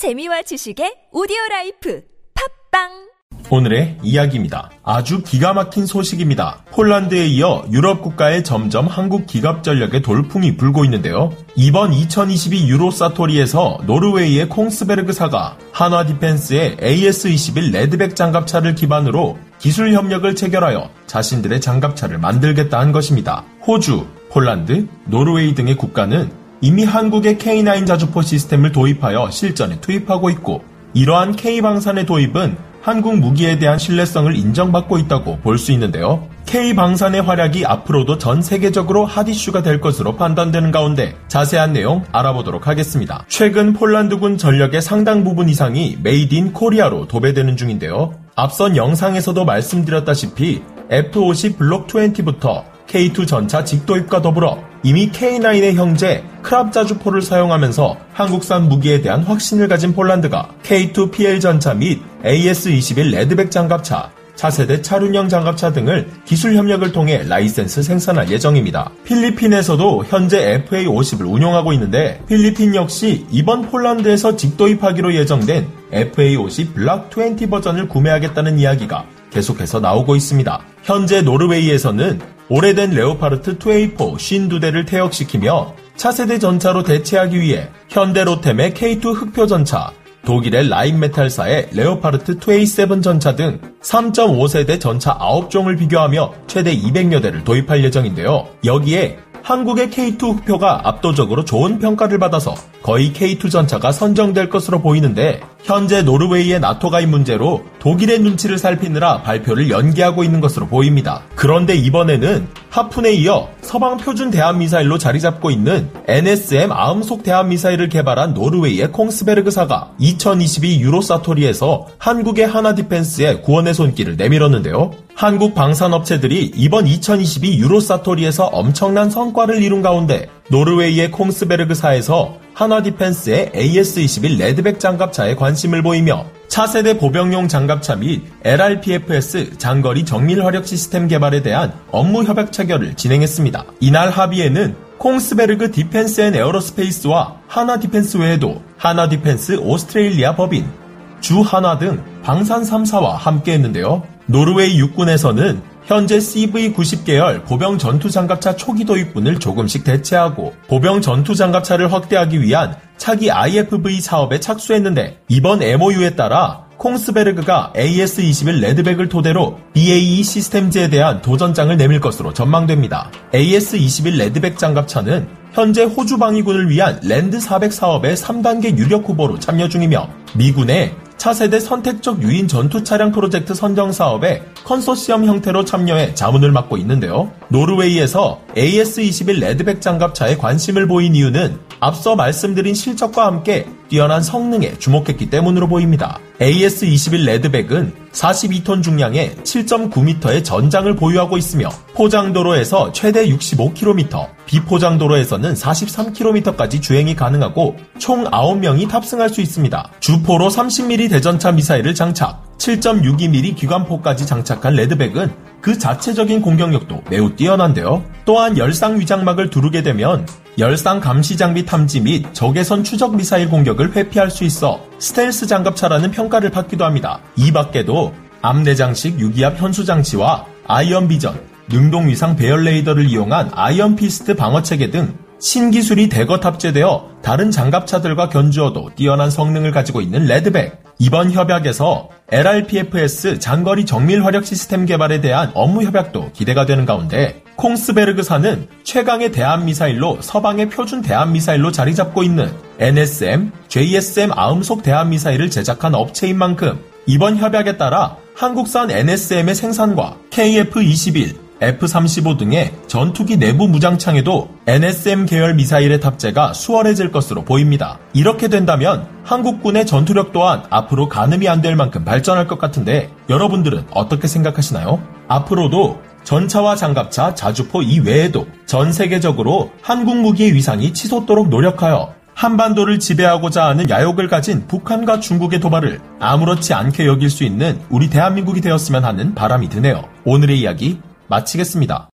재미와 지식의 오디오 라이프 팟빵 오늘의 이야기입니다. 아주 기가 막힌 소식입니다. 폴란드에 이어 유럽 국가에 점점 한국 기갑 전력의 돌풍이 불고 있는데요. 이번 2022 유로 사토리에서 노르웨이의 콩스베르그사가 한화 디펜스의 AS-21 레드백 장갑차를 기반으로 기술 협력을 체결하여 자신들의 장갑차를 만들겠다 한 것입니다. 호주, 폴란드, 노르웨이 등의 국가는 이미 한국의 K9 자주포 시스템을 도입하여 실전에 투입하고 있고 이러한 K방산의 도입은 한국 무기에 대한 신뢰성을 인정받고 있다고 볼 수 있는데요. K방산의 활약이 앞으로도 전 세계적으로 핫 이슈가 될 것으로 판단되는 가운데 자세한 내용 알아보도록 하겠습니다. 최근 폴란드군 전력의 상당 부분 이상이 Made in Korea로 도배되는 중인데요. 앞선 영상에서도 말씀드렸다시피 FA-50 블록 20부터 K2 전차 직도입과 더불어 이미 K9의 형제 크랍 자주포를 사용하면서 한국산 무기에 대한 확신을 가진 폴란드가 K2 PL 전차 및 AS-21 레드백 장갑차, 차세대 차륜형 장갑차 등을 기술 협력을 통해 라이센스 생산할 예정입니다. 필리핀에서도 현재 FA-50을 운용하고 있는데 필리핀 역시 이번 폴란드에서 직도입하기로 예정된 FA-50 block 20 버전을 구매하겠다는 이야기가 계속해서 나오고 있습니다. 현재 노르웨이에서는 오래된 레오파르트 2A4 52대를 퇴역시키며 차세대 전차로 대체하기 위해 현대 로템의 K2 흑표 전차, 독일의 라인메탈사의 레오파르트 2A7 전차 등 3.5세대 전차 9종을 비교하며 최대 200여 대를 도입할 예정인데요. 여기에 한국의 K2 흑표가 압도적으로 좋은 평가를 받아서 거의 K2 전차가 선정될 것으로 보이는데 현재 노르웨이의 나토 가입 문제로 독일의 눈치를 살피느라 발표를 연기하고 있는 것으로 보입니다. 그런데 이번에는 하푼에 이어 서방 표준 대함 미사일로 자리 잡고 있는 NSM 아음속 대함 미사일을 개발한 노르웨이의 콩스베르그사가 2022 유로 사토리에서 한국의 하나 디펜스에 구원의 손길을 내밀었는데요. 한국 방산업체들이 이번 2022 유로 사토리에서 엄청난 성과를 이룬 가운데 노르웨이의 콩스베르그사에서 한화 디펜스의 AS-21 레드백 장갑차에 관심을 보이며 차세대 보병용 장갑차 및 LRPFS 장거리 정밀 화력 시스템 개발에 대한 업무 협약 체결을 진행했습니다. 이날 합의에는 콩스베르그 디펜스 앤 에어로스페이스와 한화 디펜스 외에도 한화 디펜스 오스트레일리아 법인, 주 한화 등 방산 3사와 함께 했는데요. 노르웨이 육군에서는 현재 CV-90 계열 보병 전투 장갑차 초기 도입분을 조금씩 대체하고 보병 전투 장갑차를 확대하기 위한 차기 IFV 사업에 착수했는데 이번 MOU에 따라 콩스베르그가 AS-21 레드백을 토대로 BAE 시스템즈에 대한 도전장을 내밀 것으로 전망됩니다. AS-21 레드백 장갑차는 현재 호주 방위군을 위한 랜드 400 사업의 3단계 유력 후보로 참여 중이며 미군의 차세대 선택적 유인 전투 차량 프로젝트 선정 사업에 컨소시엄 형태로 참여해 자문을 맡고 있는데요. 노르웨이에서 AS-21 레드백 장갑차에 관심을 보인 이유는 앞서 말씀드린 실적과 함께 뛰어난 성능에 주목했기 때문으로 보입니다. AS-21 레드백은 42톤 중량의 7.9m의 전장을 보유하고 있으며 포장도로에서 최대 65km, 비포장도로에서는 43km까지 주행이 가능하고 총 9명이 탑승할 수 있습니다. 주포로 30mm 대전차 미사일을 장착, 7.62mm 기관포까지 장착한 레드백은 그 자체적인 공격력도 매우 뛰어난데요. 또한 열상 위장막을 두르게 되면 열상 감시 장비 탐지 및 적외선 추적 미사일 공격을 회피할 수 있어 스텔스 장갑차라는 평가를 받기도 합니다. 이 밖에도 암내장식 유기압 현수 장치와 아이언 비전, 능동 위상 배열 레이더를 이용한 아이언 피스트 방어 체계 등 신기술이 대거 탑재되어 다른 장갑차들과 견주어도 뛰어난 성능을 가지고 있는 레드백. 이번 협약에서 LRPFS 장거리 정밀 화력 시스템 개발에 대한 업무 협약도 기대가 되는 가운데 콩스베르그사는 최강의 대함 미사일로 서방의 표준 대함 미사일로 자리 잡고 있는 NSM, JSM 아음속 대함 미사일을 제작한 업체인 만큼 이번 협약에 따라 한국산 NSM의 생산과 KF-21, F-35 등의 전투기 내부 무장창에도 NSM 계열 미사일의 탑재가 수월해질 것으로 보입니다. 이렇게 된다면 한국군의 전투력 또한 앞으로 가늠이 안 될 만큼 발전할 것 같은데 여러분들은 어떻게 생각하시나요? 앞으로도 전차와 장갑차, 자주포 이외에도 전 세계적으로 한국 무기의 위상이 치솟도록 노력하여 한반도를 지배하고자 하는 야욕을 가진 북한과 중국의 도발을 아무렇지 않게 여길 수 있는 우리 대한민국이 되었으면 하는 바람이 드네요. 오늘의 이야기 마치겠습니다.